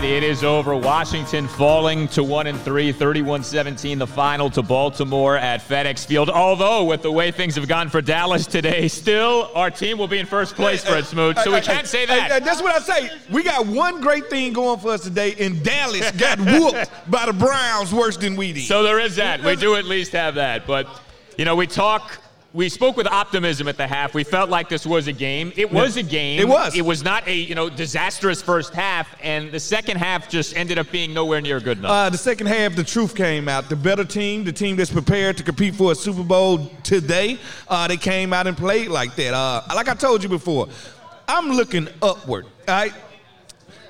Right, it is over. Washington falling to 1 and 3, 31-17 the final to Baltimore at FedEx Field. Although with the way things have gone for Dallas today, still our team will be in first place, Fred Smoot. So we can't say that. that's what I say. We got one great thing going for us today, and Dallas got whooped by the Browns worse than we did. So there is that. We do at least have that. But you know, we talk we spoke with optimism at the half. We felt like this was a game. It was a game. It was. It was not a you know disastrous first half, and the second half just ended up being nowhere near good enough. Uh, the second half, the truth came out. The better team, the team that's prepared to compete for a Super Bowl today, uh, they came out and played like that. Uh, like I told you before, I'm looking upward. All right.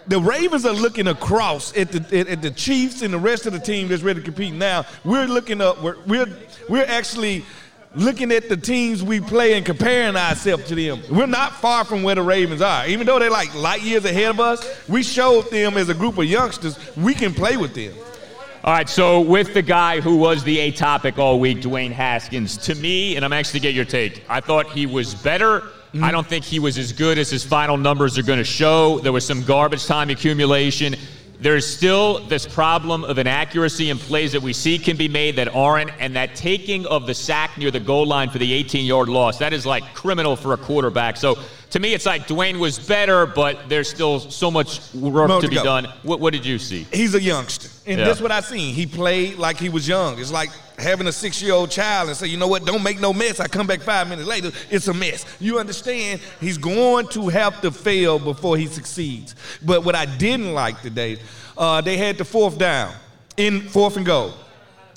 The Ravens are looking across at the at, at the Chiefs and the rest of the team that's ready to compete. Now we're looking up. We're We're we're actually looking at the teams we play and comparing ourselves to them. We're not far from where the Ravens are. Even though they're like light years ahead of us, we showed them as a group of youngsters we can play with them. All right, so with the guy who was the A topic all week, Dwayne Haskins, to me, and I'm anxious to get your take, I thought he was better. Mm-hmm. I don't think he was as good as his final numbers are going to show. There was some garbage time accumulation there's still this problem of inaccuracy in plays that we see can be made that aren't, and that taking of the sack near the goal line for the 18 yard loss, that is like criminal for a quarterback. So to me, it's like Dwayne was better, but there's still so much work to, to be done. What, what, did you see? He's a youngster, and yeah. that's what I seen. He played like he was young. It's like having a six-year-old child and say, you know what, don't make no mess. I come back five minutes later, it's a mess. You understand? He's going to have to fail before he succeeds. But what I didn't like today, uh, they had the fourth down in fourth and goal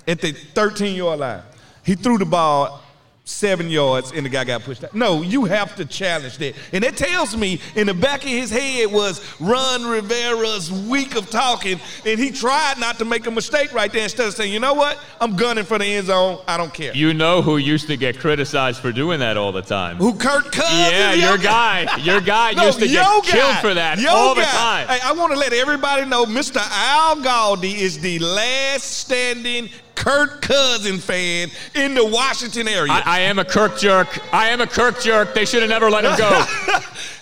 at the 13-yard line. He threw the ball seven yards and the guy got pushed out. No, you have to challenge that. And that tells me in the back of his head was Ron Rivera's week of talking, and he tried not to make a mistake right there instead of saying, you know what, I'm gunning for the end zone. I don't care. You know who used to get criticized for doing that all the time? Who, Kirk Cousins? Yeah, your guy. Your guy no, used to get guy. killed for that yo all guy. the time. Hey, I want to let everybody know Mr. Al Galdi is the last standing Kirk Cousin fan in the Washington area. I, I, am a Kirk jerk. I am a Kirk jerk. They should have never let him go.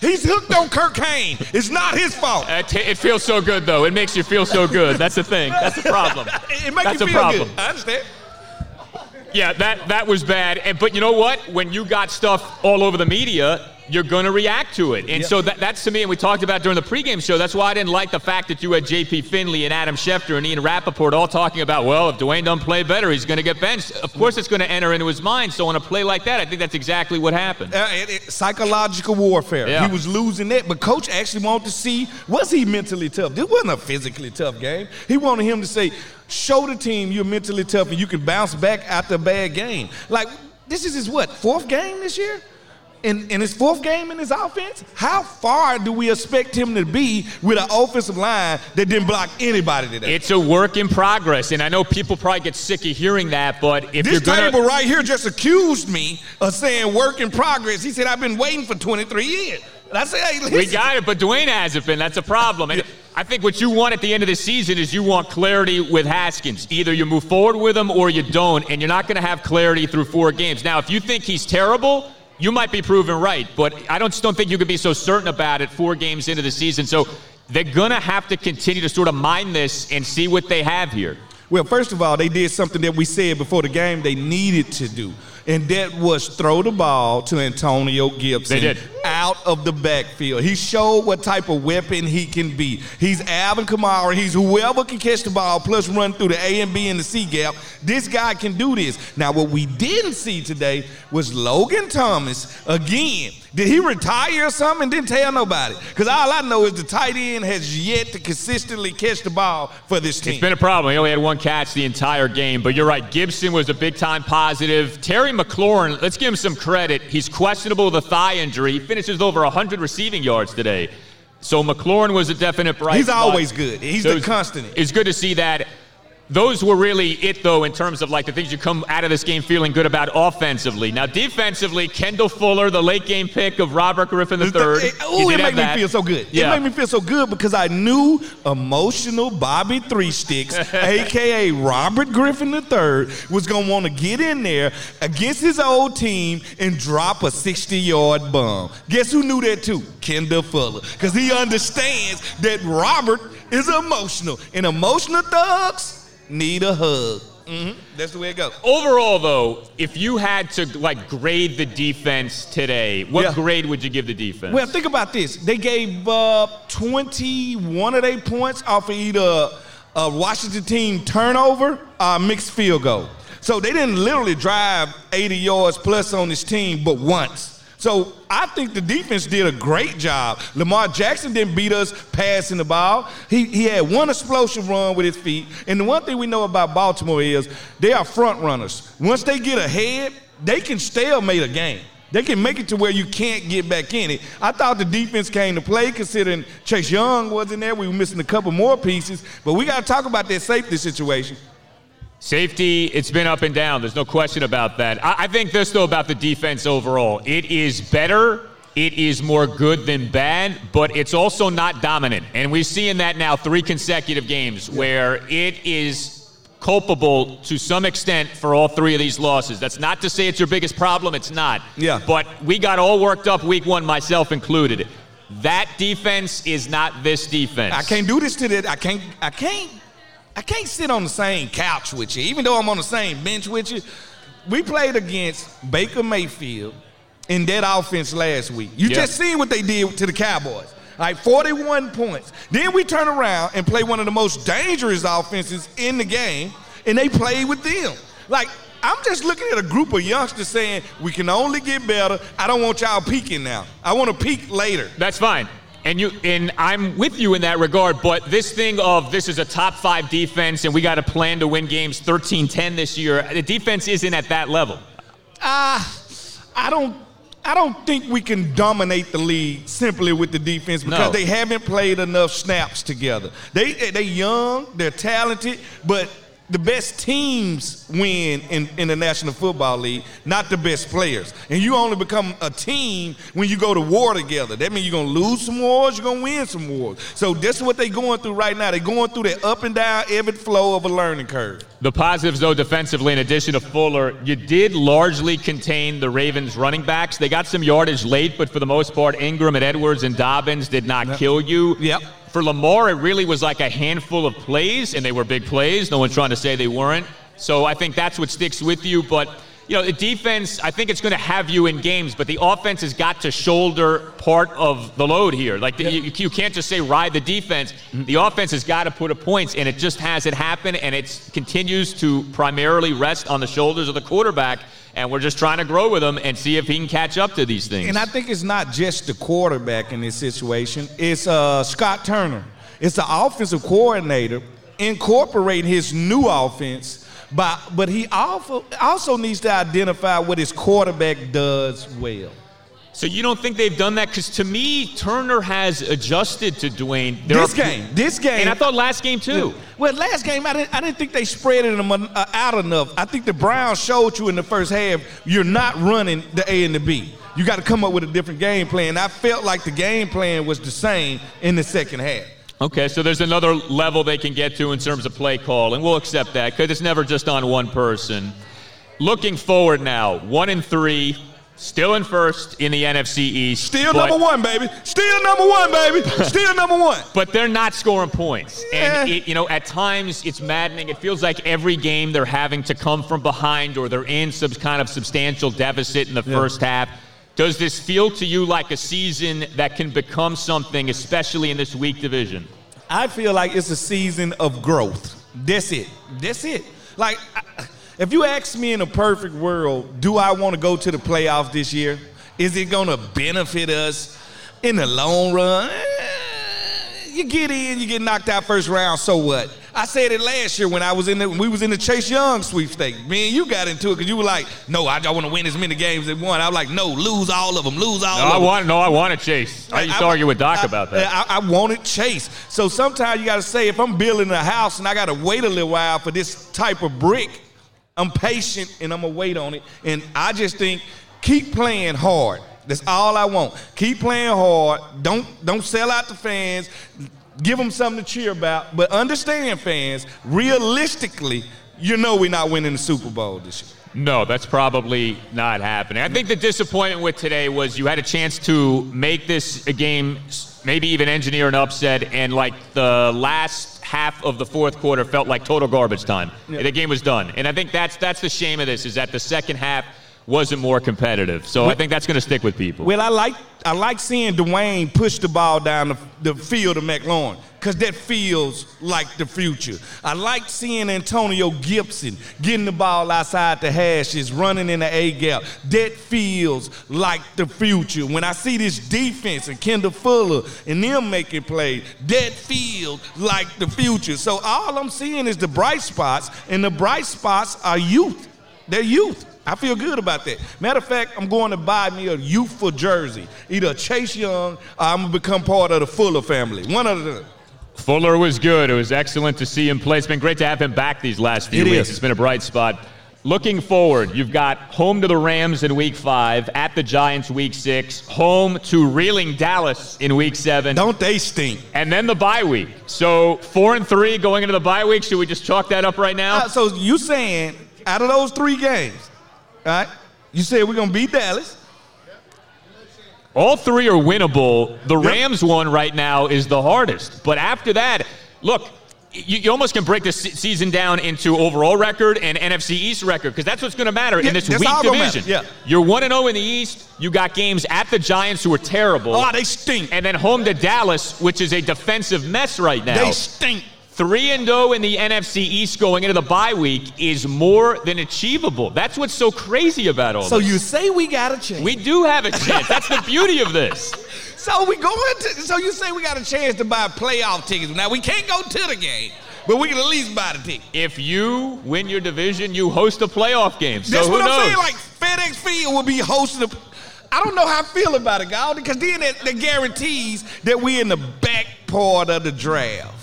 He's hooked on Kirk Kane. It's not his fault. It, it, feels so good, though. It makes you feel so good. That's the thing. That's the problem. it makes That's you feel problem. good. I understand. Yeah, that, that was bad. And, but you know what? When you got stuff all over the media, you're going to react to it. And yep. so that, that's to me, and we talked about during the pregame show, that's why I didn't like the fact that you had J.P. Finlay and Adam Schefter and Ian Rapoport all talking about, well, if Dwayne doesn't play better, he's going to get benched. Of course, it's going to enter into his mind. So on a play like that, I think that's exactly what happened. Uh, it, it, psychological warfare. Yeah. He was losing that, but coach actually wanted to see, was he mentally tough? This wasn't a physically tough game. He wanted him to say, show the team you're mentally tough and you can bounce back after a bad game. Like, this is his what, fourth game this year? In, in his fourth game in his offense, how far do we expect him to be with an offensive line that didn't block anybody today? It's a work in progress, and I know people probably get sick of hearing that, but if this you're gonna... table right here just accused me of saying work in progress. He said I've been waiting for 23 years. And I said, hey, listen. we got it, but Dwayne hasn't been. That's a problem. And I think what you want at the end of the season is you want clarity with Haskins. Either you move forward with him or you don't, and you're not going to have clarity through four games. Now, if you think he's terrible you might be proven right, but I don't, just don't think you could be so certain about it four games into the season. So they're going to have to continue to sort of mine this and see what they have here. Well, first of all, they did something that we said before the game they needed to do and that was throw the ball to Antonio Gibson they did. Out of the backfield. He showed what type of weapon he can be. He's Alvin Kamara. He's whoever can catch the ball plus run through the A and B and the C gap. This guy can do this. Now, what we didn't see today was Logan Thomas again. Did he retire or something? Didn't tell nobody. Because all I know is the tight end has yet to consistently catch the ball for this team. It's been a problem. He only had one catch the entire game. But you're right. Gibson was a big time positive. Terry McLaurin, let's give him some credit. He's questionable with a thigh injury. He finishes over 100 receiving yards today. So McLaurin was a definite bright He's spot. always good. He's so the constant. It's good to see that. Those were really it, though, in terms of like the things you come out of this game feeling good about offensively. Now, defensively, Kendall Fuller, the late game pick of Robert Griffin III. Oh, it made me feel so good. Yeah. It made me feel so good because I knew emotional Bobby Three Sticks, aka Robert Griffin III, was gonna want to get in there against his old team and drop a 60-yard bomb. Guess who knew that too? Kendall Fuller, because he understands that Robert is emotional, and emotional thugs need a hug. Mm-hmm. That's the way it goes. Overall, though, if you had to like grade the defense today, what yeah. grade would you give the defense? Well, think about this. They gave up 21 of their points off of either a Washington team turnover or mixed field goal. So they didn't literally drive 80 yards plus on this team, but once. So I think the defense did a great job. Lamar Jackson didn't beat us passing the ball. He, he had one explosive run with his feet. And the one thing we know about Baltimore is they are front runners. Once they get ahead, they can stalemate a game. They can make it to where you can't get back in it. I thought the defense came to play considering Chase Young wasn't there. We were missing a couple more pieces. But we got to talk about that safety situation. Safety, it's been up and down. There's no question about that. I, I, think this, though, about the defense overall. It is better. It is more good than bad, but it's also not dominant. And we're seeing that now three consecutive games where it is culpable to some extent for all three of these losses. That's not to say it's your biggest problem. It's not. Yeah. But we got all worked up week one, myself included. That defense is not this defense. I can't do this to that. I can't. I can't I can't sit on the same couch with you, even though I'm on the same bench with you. We played against Baker Mayfield in that offense last week. You yep. just seen what they did to the Cowboys. Like 41 points. Then we turn around and play one of the most dangerous offenses in the game, and they play with them. Like, I'm just looking at a group of youngsters saying, we can only get better. I don't want y'all peaking now. I want to peak later. That's fine. And you and I'm with you in that regard, but this thing of this is a top five defense and we got a plan to win games 13-10 this year, the defense isn't at that level. Uh, I don't I don't think we can dominate the league simply with the defense because no. they haven't played enough snaps together. They they young, they're talented, but the best teams win in, in the National Football League, not the best players. And you only become a team when you go to war together. That means you're going to lose some wars, you're going to win some wars. So this is what they're going through right now. They're going through that up and down, ebb and flow of a learning curve. The positives, though, defensively, in addition to Fuller, you did largely contain the Ravens' running backs. They got some yardage late, but for the most part, Ingram and Edwards and Dobbins did not yep. kill you. Yep. For Lamar, it really was like a handful of plays, and they were big plays. No one's trying to say they weren't. So I think that's what sticks with you. But you know, the defense, I think it's going to have you in games, but the offense has got to shoulder part of the load here. Like, the, you, you, can't just say ride the defense. Mm-hmm. The offense has got to put up points, and it just hasn't happened, and it continues to primarily rest on the shoulders of the quarterback and we're just trying to grow with him and see if he can catch up to these things. And I think it's not just the quarterback in this situation. It's uh, Scott Turner. It's the offensive coordinator incorporating his new offense, but but he also also needs to identify what his quarterback does well. So you don't think they've done that? Because to me, Turner has adjusted to Dwayne. There this are, game, this game, and I thought last game too. Well, last game I didn't, I didn't think they spread it uh, out enough. I think the Browns showed you in the first half you're not running the A and the B. You got to come up with a different game plan. I felt like the game plan was the same in the second half. Okay, so there's another level they can get to in terms of play call, and we'll accept that because it's never just on one person. Looking forward now, one and three Still in first in the NFC East. Still number one, baby. Still number one, baby. Still number one. But they're not scoring points. Yeah. And, it, you know, at times it's maddening. It feels like every game they're having to come from behind or they're in some kind of substantial deficit in the yeah. first half. Does this feel to you like a season that can become something, especially in this weak division? I feel like it's a season of growth. That's it. That's it. Like, I, if you ask me in a perfect world, do I want to go to the playoffs this year? Is it going to benefit us in the long run? Eh, you get in, you get knocked out first round, so what? I said it last year when I was in the we was in the Chase Young sweepstakes. Me and you got into it because you were like, "No, I, I want to win as many games as one." I was like, "No, lose all of them, lose all no, of I them." want no, I wanted Chase. I used to I- argue with Doc I- about that. I, I wanted Chase. So sometimes you got to say, if I'm building a house and I got to wait a little while for this type of brick, I'm patient and I'm gonna wait on it. And I just think keep playing hard. That's all I want. Keep playing hard. Don't don't sell out the fans. Give them something to cheer about. But understand, fans, realistically, you know we're not winning the Super Bowl this year. No, that's probably not happening. I think the disappointment with today was you had a chance to make this a game, maybe even engineer an upset, and like the last half of the fourth quarter felt like total garbage time. The game was done, and I think that's that's the shame of this is that the second half wasn't more competitive. So I think that's going to stick with people. Well, I like I like seeing Dwayne push the ball down the, the field of McLaurin because that feels like the future. I like seeing Antonio Gibson getting the ball outside the hashes, running in the A gap. That feels like the future. When I see this defense and Kendall Fuller and them making plays, that feels like the future. So all I'm seeing is the bright spots, and the bright spots are youth. They're youth. I feel good about that. Matter of fact, I'm going to buy me a youthful jersey, either a Chase Young or I'm gonna become part of the Fuller family. One of the. Fuller was good. It was excellent to see him play. It's been great to have him back these last few It weeks. is. It's been a bright spot. Looking forward, you've got home to the Rams in week five, at the Giants week six, home to reeling Dallas in week seven, Don't they stink? and then the bye week. So four and three going into the bye week. Should we just chalk that up right now? Uh, so you saying out of those three games, right? You said we're gonna beat Dallas. All three are winnable. The Yep. Rams one right now is the hardest. But after that, look, you, you almost can break the se- season down into overall record and NFC East record because that's what's going to matter Yeah, in this weak division. yeah. You're 1 0 in the East. You got games at the Giants, who are terrible. Oh, they stink. and then home to Dallas, which is a defensive mess right now. They stink. 3 and 0 in the NFC East going into the bye week is more than achievable. That's what's so crazy about all So this. So you say we got a chance. we do have a chance. That's the beauty of this. So we going to. So you say we got a chance to buy playoff tickets. Now we can't go to the game, but we can at least buy the ticket. If you win your division, you host a playoff game. So That's who what I'm knows? saying. Like FedEx Field will be hosting. A, I don't know how I feel about it, God, because then that, that guarantees that we're in the back part of the draft.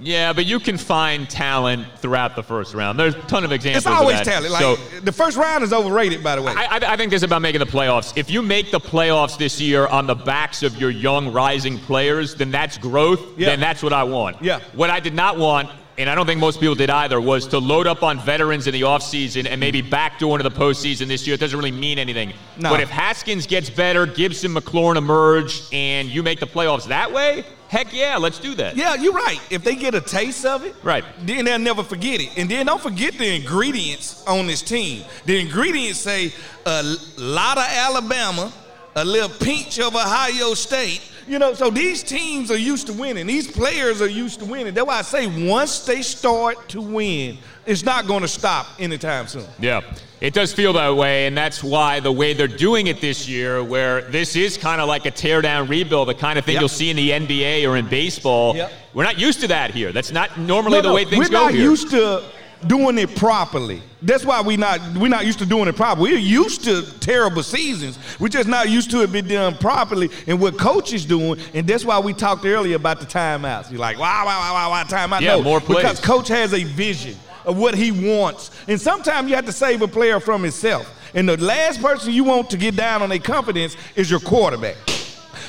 Yeah, but you can find talent throughout the first round. There's a ton of examples. It's always of that. talent. Like so the first round is overrated, by the way. I, I, I think this is about making the playoffs. If you make the playoffs this year on the backs of your young rising players, then that's growth. Yeah. Then that's what I want. Yeah. What I did not want, and I don't think most people did either, was to load up on veterans in the offseason and maybe backdoor into the postseason this year. It doesn't really mean anything. No. But if Haskins gets better, Gibson, McLaurin emerge, and you make the playoffs that way, heck yeah, let's do that. yeah, you're right. If they get a taste of it, Right. then they'll never forget it. And then don't forget the ingredients on this team. The ingredients say a lot of Alabama, a little pinch of Ohio State. You know, so these teams are used to winning. These players are used to winning. That's why I say once they start to win, it's not going to stop anytime soon. Yeah, it does feel that way, and that's why the way they're doing it this year, where this is kind of like a teardown rebuild, the kind of thing Yep. you'll see in the NBA or in baseball. Yep. We're not used to that here. That's not normally No, the no, way things we're go not here. used to doing it properly. That's why we not we're not used to doing it properly. We're used to terrible seasons. We're just not used to it being done properly and what coach is doing. And that's why we talked earlier about the timeouts. You're like, wow, wow, wow, wow, wow, timeout. Yeah, no, more plays. because coach has a vision of what he wants. And sometimes you have to save a player from himself. And the last person you want to get down on their confidence is your quarterback.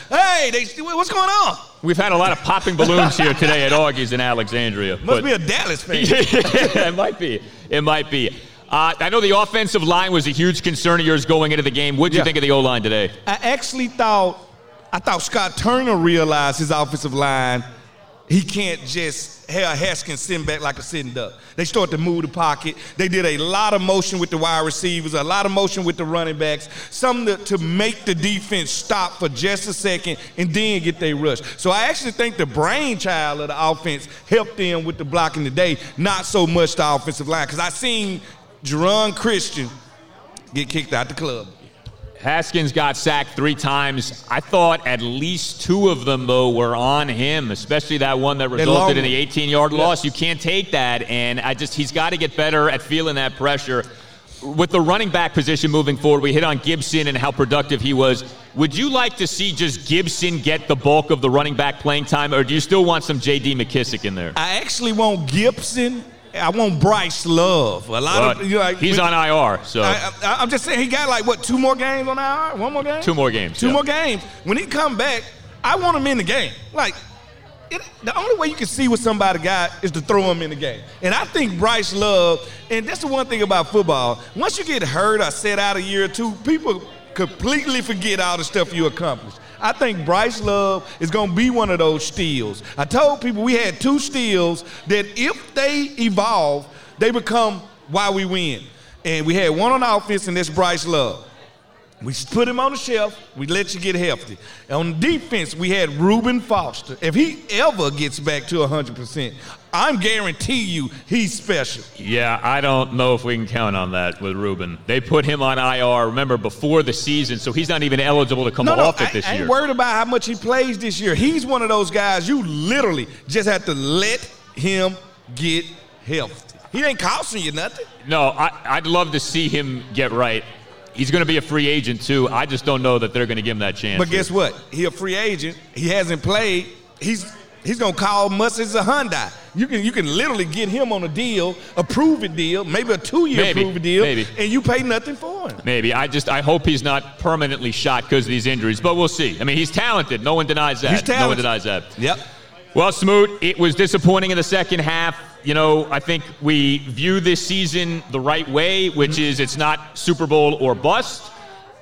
Hey, they, what's going on? We've had a lot of popping balloons here today at Augie's in Alexandria. Must but- be a Dallas fan. it might be. It might be. Uh, I know the offensive line was a huge concern of yours going into the game. What did you think of the O line today? I actually thought I thought Scott Turner realized his offensive line. He can't just have Haskins sitting back like a sitting duck. They start to move the pocket. They did a lot of motion with the wide receivers, a lot of motion with the running backs, something to, to make the defense stop for just a second and then get their rush. So I actually think the brainchild of the offense helped them with the blocking today, not so much the offensive line. Because I seen Geron Christian get kicked out the club. Haskins got sacked three times. I thought at least two of them, though, were on him, especially that one that resulted in the 18 yard loss. You can't take that. And I just, he's got to get better at feeling that pressure. With the running back position moving forward, we hit on Gibson and how productive he was. Would you like to see just Gibson get the bulk of the running back playing time, or do you still want some J.D. McKissic in there? I actually want Gibson I want Bryce Love. A lot well, of you know, like, he's on IR, so I, am just saying he got like what two more games on IR? One more game? Two more games. Two yeah. more games. When he come back, I want him in the game. Like it, the only way you can see what somebody got is to throw him in the game. And I think Bryce Love, and that's the one thing about football. Once you get hurt or set out a year or two, people completely forget all the stuff you accomplished. I think Bryce Love is going to be one of those steals. I told people we had two steals that if they evolve, they become why we win. And we had one on offense, and that's Bryce Love. We put him on the shelf. We let you get healthy. On defense, we had Reuben Foster. If he ever gets back to 100%, I'm guarantee you he's special. Yeah, I don't know if we can count on that with Reuben. They put him on IR, remember, before the season, so he's not even eligible to come no, off no, it this I, year. I ain't worried about how much he plays this year. He's one of those guys you literally just have to let him get healthy. He ain't costing you nothing. No, I, I'd love to see him get right. He's going to be a free agent too. I just don't know that they're going to give him that chance. But guess what? He a free agent. He hasn't played. He's he's going to call Mustard a Hyundai. You can you can literally get him on a deal, a proven deal, maybe a two year proven deal, maybe. and you pay nothing for him. Maybe. I just I hope he's not permanently shot because of these injuries, but we'll see. I mean, he's talented. No one denies that. He's talented. No one denies that. Yep. Well, Smoot, it was disappointing in the second half. You know, I think we view this season the right way, which mm-hmm. is it's not Super Bowl or bust.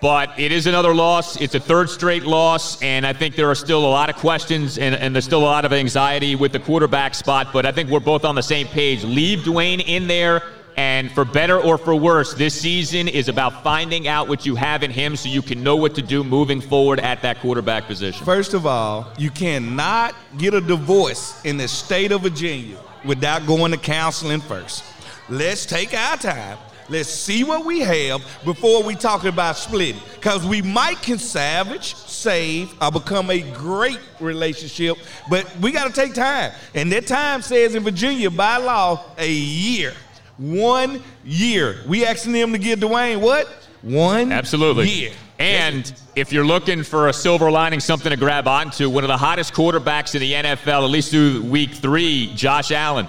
But it is another loss. It's a third straight loss, and I think there are still a lot of questions and, and, there's still a lot of anxiety with the quarterback spot. But I think we're both on the same page. Leave Dwayne in there, and for better or for worse, this season is about finding out what you have in him so you can know what to do moving forward at that quarterback position. First of all, you cannot get a divorce in the state of Virginia without going to counseling first. Let's take our time Let's see what we have before we talk about splitting. Because we might can salvage, save, or become a great relationship, but we got to take time. And that time says in Virginia, by law, a year. One year. We asking them to give Dwayne what? One Absolutely. year. And if you're looking for a silver lining, something to grab onto, one of the hottest quarterbacks in the NFL, at least through week three, Josh Allen.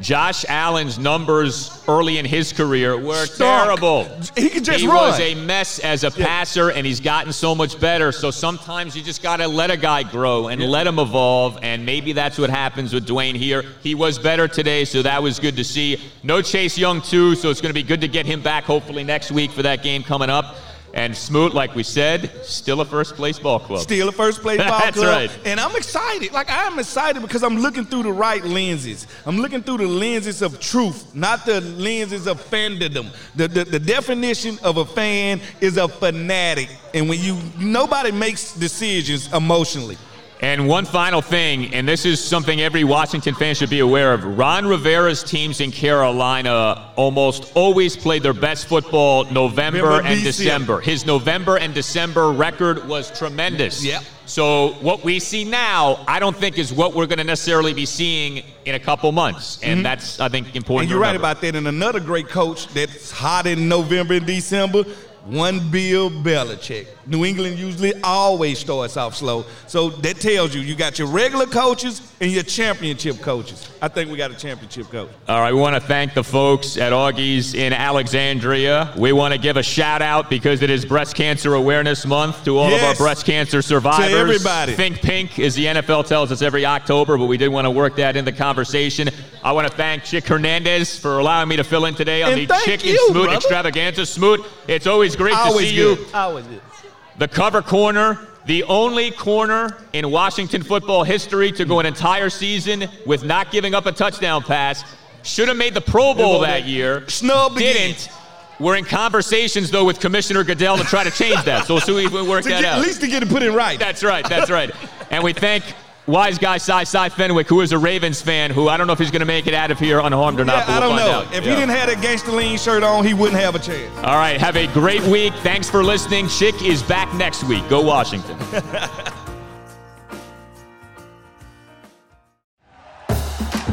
Josh Allen's numbers early in his career were Stark. terrible. He could just he run. was a mess as a passer, and he's gotten so much better. So sometimes you just got to let a guy grow and yeah. let him evolve, and maybe that's what happens with Dwayne here. He was better today, so that was good to see. No Chase Young, too, so it's going to be good to get him back hopefully next week for that game coming up. And Smoot, like we said, still a first place ball club. Still a first place ball That's club. right. And I'm excited. Like I'm excited because I'm looking through the right lenses. I'm looking through the lenses of truth, not the lenses of fandom. The, the, the definition of a fan is a fanatic. And when you nobody makes decisions emotionally. And one final thing, and this is something every Washington fan should be aware of. Ron Rivera's teams in Carolina almost always played their best football November and December. His November and December record was tremendous. Yep. So what we see now, I don't think is what we're going to necessarily be seeing in a couple months, and mm-hmm. that's I think important. And you're right about that. And another great coach that's hot in November and December one Bill Belichick. New England usually always starts off slow. So that tells you you got your regular coaches and your championship coaches. I think we got a championship coach. All right, we want to thank the folks at Augie's in Alexandria. We want to give a shout out because it is Breast Cancer Awareness Month to all yes. of our breast cancer survivors. To everybody. Think pink, as the NFL tells us every October, but we did want to work that in the conversation. I want to thank Chick Hernandez for allowing me to fill in today on and the Chicken you, Smoot brother. Extravaganza. Smoot, it's always great always to see good. you. Always good. The cover corner, the only corner in Washington football history to go an entire season with not giving up a touchdown pass. Should have made the Pro Bowl that year. Snub Didn't. We're in conversations though with Commissioner Goodell to try to change that. So we'll see if we work that get, out. At least to get it put in right. That's right. That's right. and we thank wise guy Cy Cy Fenwick, who is a Ravens fan, who I don't know if he's going to make it out of here unharmed or yeah, not. I we'll don't know. out. If yeah. he didn't have that gangster lean shirt on, he wouldn't have a chance. All right, have a great week. Thanks for listening. Chick is back next week. Go Washington.